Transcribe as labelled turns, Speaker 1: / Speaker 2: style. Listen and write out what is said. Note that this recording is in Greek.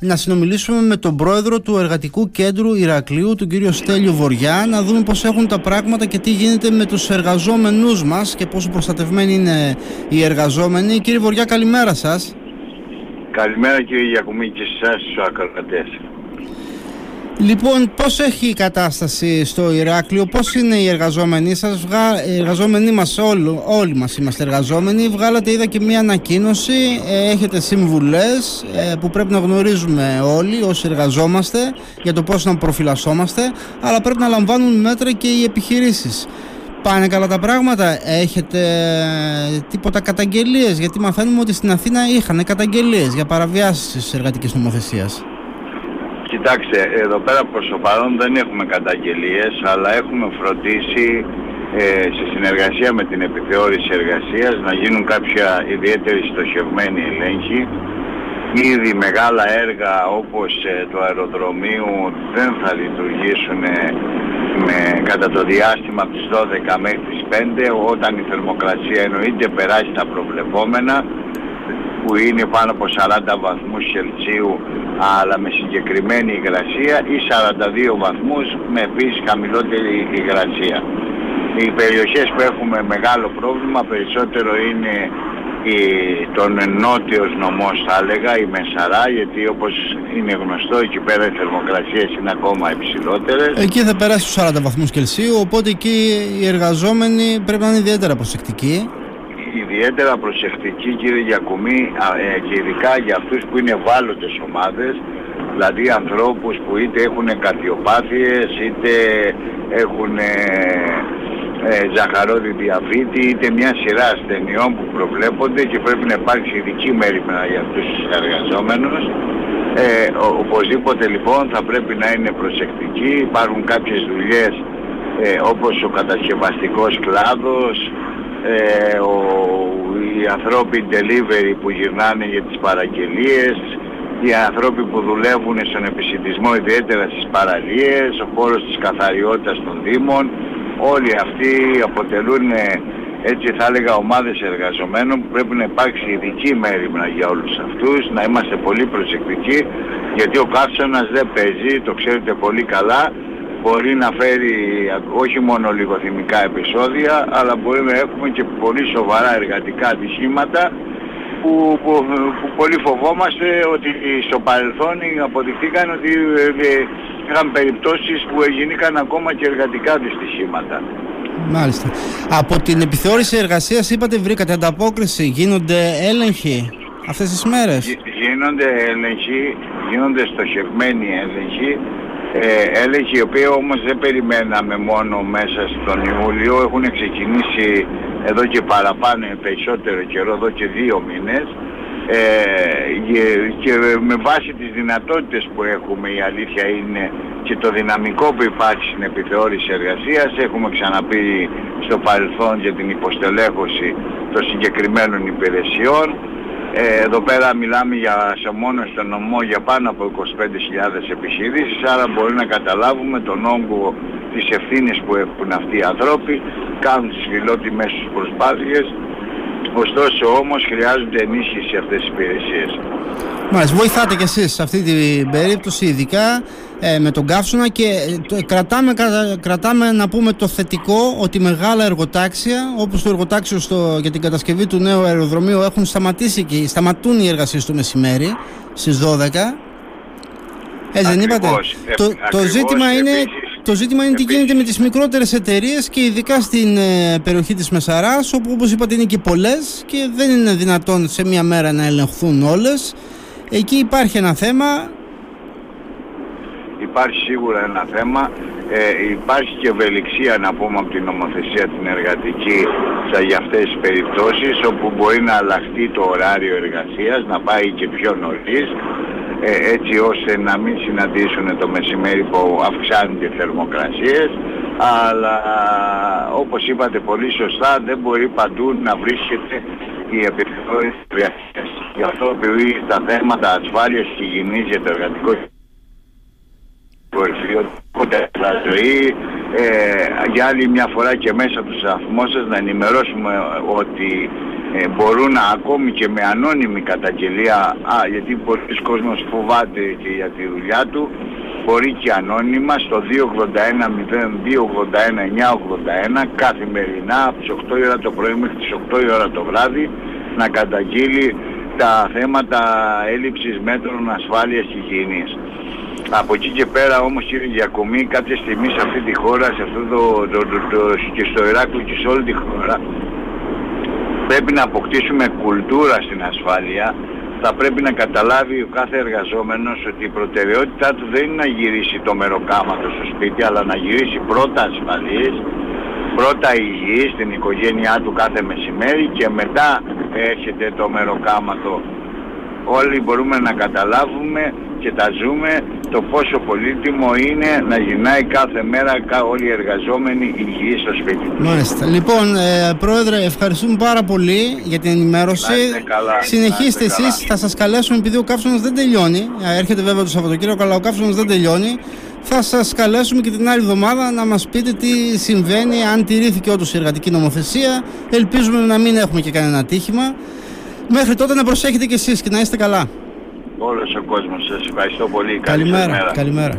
Speaker 1: να συνομιλήσουμε με τον πρόεδρο του Εργατικού Κέντρου Ηρακλείου, τον κύριο Στέλιο Βοριά, να δούμε πώς έχουν τα πράγματα και τι γίνεται με τους εργαζόμενούς μας και πόσο προστατευμένοι είναι οι εργαζόμενοι. Κύριε Βοριά, καλημέρα σας.
Speaker 2: Καλημέρα κύριε Γιακουμή και σε εσάς τους ακροατές.
Speaker 1: Λοιπόν, πώς έχει η κατάσταση στο Ηράκλειο, πώς είναι οι εργαζόμενοι σας, οι εργαζόμενοι μας όλοι, όλοι μας είμαστε εργαζόμενοι, βγάλατε είδα και μία ανακοίνωση, ε, έχετε συμβουλές ε, που πρέπει να γνωρίζουμε όλοι όσοι εργαζόμαστε για το πώς να προφυλασσόμαστε, αλλά πρέπει να λαμβάνουν μέτρα και οι επιχειρήσεις. Πάνε καλά τα πράγματα, έχετε ε, τίποτα καταγγελίες, γιατί μαθαίνουμε ότι στην Αθήνα είχαν καταγγελίες για παραβιάσεις της εργατικής νομοθεσίας.
Speaker 2: Κοιτάξτε, εδώ πέρα προς το παρόν δεν έχουμε καταγγελίες, αλλά έχουμε φροντίσει ε, σε συνεργασία με την επιθεώρηση εργασίας να γίνουν κάποια ιδιαίτερη στοχευμένη ελέγχη. Ήδη μεγάλα έργα όπως ε, το αεροδρομίου δεν θα λειτουργήσουν ε, με, κατά το διάστημα από τις 12 μέχρι τις 5 όταν η θερμοκρασία εννοείται περάσει τα προβλεπόμενα που είναι πάνω από 40 βαθμούς Κελσίου αλλά με συγκεκριμένη υγρασία ή 42 βαθμούς με επίσης χαμηλότερη υγρασία. Οι περιοχές που έχουμε μεγάλο πρόβλημα περισσότερο είναι η, τον νότιος νομός θα έλεγα, η Μεσαρά, γιατί όπως είναι γνωστό εκεί πέρα οι θερμοκρασίες είναι ακόμα υψηλότερες.
Speaker 1: Εκεί θα περάσει στους 40 βαθμούς Κελσίου, οπότε εκεί οι εργαζόμενοι πρέπει να είναι ιδιαίτερα προσεκτικοί
Speaker 2: ιδιαίτερα προσεκτική κύριε Γιακουμή ε, και ειδικά για αυτούς που είναι ευάλωτες ομάδες δηλαδή ανθρώπους που είτε έχουν καρδιοπάθειες είτε έχουν ε, ε, ζαχαρόδι διαβήτη είτε μια σειρά ασθενειών που προβλέπονται και πρέπει να υπάρξει ειδική μέρημνα για αυτούς τους εργαζόμενους. Ε, οπωσδήποτε λοιπόν θα πρέπει να είναι προσεκτικοί. Υπάρχουν κάποιες δουλειές ε, όπως ο κατασκευαστικός κλάδος ε, ο, οι ανθρώποι delivery που γυρνάνε για τις παραγγελίες, οι άνθρωποι που δουλεύουν στον επισητισμό ιδιαίτερα στις παραλίες, ο χώρος της καθαριότητας των Δήμων, όλοι αυτοί αποτελούν ε, έτσι θα έλεγα ομάδες εργαζομένων που πρέπει να υπάρξει ειδική μέρημνα για όλους αυτούς, να είμαστε πολύ προσεκτικοί γιατί ο καύσωνας δεν παίζει, το ξέρετε πολύ καλά, μπορεί να φέρει όχι μόνο λιγοθυμικά επεισόδια, αλλά μπορεί να έχουμε και πολύ σοβαρά εργατικά ατυχήματα που, που, πολύ φοβόμαστε ότι στο παρελθόν αποδειχθήκαν ότι ε, ε, είχαν περιπτώσεις που έγιναν ακόμα και εργατικά δυστυχήματα.
Speaker 1: Μάλιστα. Από την επιθεώρηση εργασίας είπατε βρήκατε ανταπόκριση, γίνονται έλεγχοι αυτές τις μέρες;
Speaker 2: Γίνονται έλεγχοι, γίνονται στοχευμένοι έλεγχοι ε, έλεγχοι οι οποίοι όμως δεν περιμέναμε μόνο μέσα στον Ιούλιο έχουν ξεκινήσει εδώ και παραπάνω περισσότερο καιρό, εδώ και δύο μήνες. Ε, και, με βάση τις δυνατότητες που έχουμε η αλήθεια είναι και το δυναμικό που υπάρχει στην επιθεώρηση εργασίας έχουμε ξαναπεί στο παρελθόν για την υποστελέχωση των συγκεκριμένων υπηρεσιών ε, εδώ πέρα μιλάμε για, σε μόνο στον νομό για πάνω από 25.000 επιχειρήσεις, άρα μπορεί να καταλάβουμε τον όγκο της ευθύνης που έχουν αυτοί οι ανθρώποι, κάνουν τις φιλότιμες τους προσπάθειες, ωστόσο όμως χρειάζονται ενίσχυση αυτές τις υπηρεσίες.
Speaker 1: Μάλιστα, βοηθάτε κι εσείς σε αυτή την περίπτωση ειδικά ε, με τον καύσωνα και ε, κρατάμε, κρατάμε να πούμε το θετικό ότι μεγάλα εργοτάξια όπως το εργοτάξιο στο, για την κατασκευή του νέου αεροδρομίου έχουν σταματήσει και σταματούν οι εργασίες του μεσημέρι στις 12 έτσι δεν είπατε. το, το ζήτημα είναι το ζήτημα είναι τι γίνεται με τις μικρότερες εταιρείες και ειδικά στην ε, περιοχή της Μεσαράς όπου όπως είπατε είναι και πολλές και δεν είναι δυνατόν σε μία μέρα να ελεγχθούν όλες Εκεί υπάρχει ένα θέμα.
Speaker 2: Υπάρχει σίγουρα ένα θέμα. Ε, υπάρχει και ευελιξία να πούμε από την νομοθεσία την εργατική για αυτές τις περιπτώσεις όπου μπορεί να αλλάχτεί το ωράριο εργασίας, να πάει και πιο νωρίς ε, έτσι ώστε να μην συναντήσουν το μεσημέρι που αυξάνονται οι θερμοκρασίες. Αλλά όπως είπατε πολύ σωστά δεν μπορεί παντού να βρίσκεται η επιθεώρηση Γι' αυτό επειδή τα θέματα ασφάλειας και υγιεινής για το εργατικό κοντά ζωή ε, για άλλη μια φορά και μέσα από το σταθμό σας να ενημερώσουμε ότι ε, μπορούν να, ακόμη και με ανώνυμη καταγγελία, α, γιατί πολλοί κόσμος φοβάται και για τη δουλειά του, μπορεί και ανώνυμα στο 281-0281-981 καθημερινά από τις 8 η ώρα το πρωί μέχρι τις 8 η ώρα το βράδυ να καταγγείλει τα θέματα έλλειψης μέτρων ασφάλειας και υγιεινής. Από εκεί και πέρα όμως κύριε Γιακομή κάποια στιγμή σε αυτή τη χώρα, σε αυτό το, το, το, και στο Ηράκλειο και σε όλη τη χώρα πρέπει να αποκτήσουμε κουλτούρα στην ασφάλεια θα πρέπει να καταλάβει ο κάθε εργαζόμενος ότι η προτεραιότητά του δεν είναι να γυρίσει το μεροκάματο στο σπίτι αλλά να γυρίσει πρώτα ασφαλής πρώτα υγιής στην οικογένειά του κάθε μεσημέρι και μετά έρχεται το μεροκάματο όλοι μπορούμε να καταλάβουμε και τα ζούμε το πόσο πολύτιμο είναι να γυρνάει κάθε μέρα όλοι οι εργαζόμενοι υγιείς στο σπίτι.
Speaker 1: Μάλιστα. Λοιπόν, ε, Πρόεδρε, ευχαριστούμε πάρα πολύ για την ενημέρωση.
Speaker 2: καλά,
Speaker 1: Συνεχίστε εσείς, θα σας καλέσουμε επειδή ο καύσωνας δεν τελειώνει. Έρχεται βέβαια το Σαββατοκύριακο, αλλά ο καύσωνας δεν τελειώνει. Θα σας καλέσουμε και την άλλη εβδομάδα να μας πείτε τι συμβαίνει, αν τηρήθηκε όντως η εργατική νομοθεσία. Ελπίζουμε να μην έχουμε και κανένα ατύχημα. Μέχρι τότε να προσέχετε κι εσείς και να είστε καλά.
Speaker 2: Όλος ο κόσμος σας ευχαριστώ πολύ.
Speaker 1: Καλημέρα. Καλημέρα.